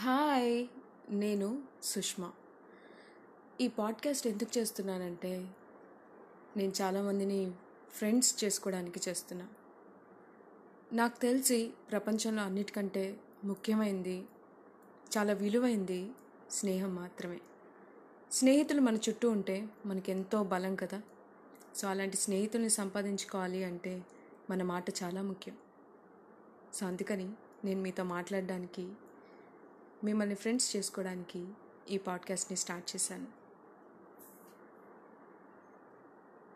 Hi నేను సుష్మా. ఈ podcast ఎందుకు చేస్తున్నానంటే నేను చాలామందిని ఫ్రెండ్స్ చేసుకోవడానికి చేస్తున్నా. నాకు తెలిసి ప్రపంచంలో అన్నిటికంటే ముఖ్యమైనది చాలా విలువైంది స్నేహం మాత్రమే. స్నేహితులు మన చుట్టూ ఉంటే మనకెంతో బలం కదా. సో అలాంటి స్నేహితుల్ని సంపాదించుకోవాలి అంటే మన మాట చాలా ముఖ్యం. సో అందుకని నేను మీతో మాట్లాడడానికి మిమ్మల్ని ఫ్రెండ్స్ చేసుకోవడానికి ఈ పాడ్కాస్ట్ని స్టార్ట్ చేశాను.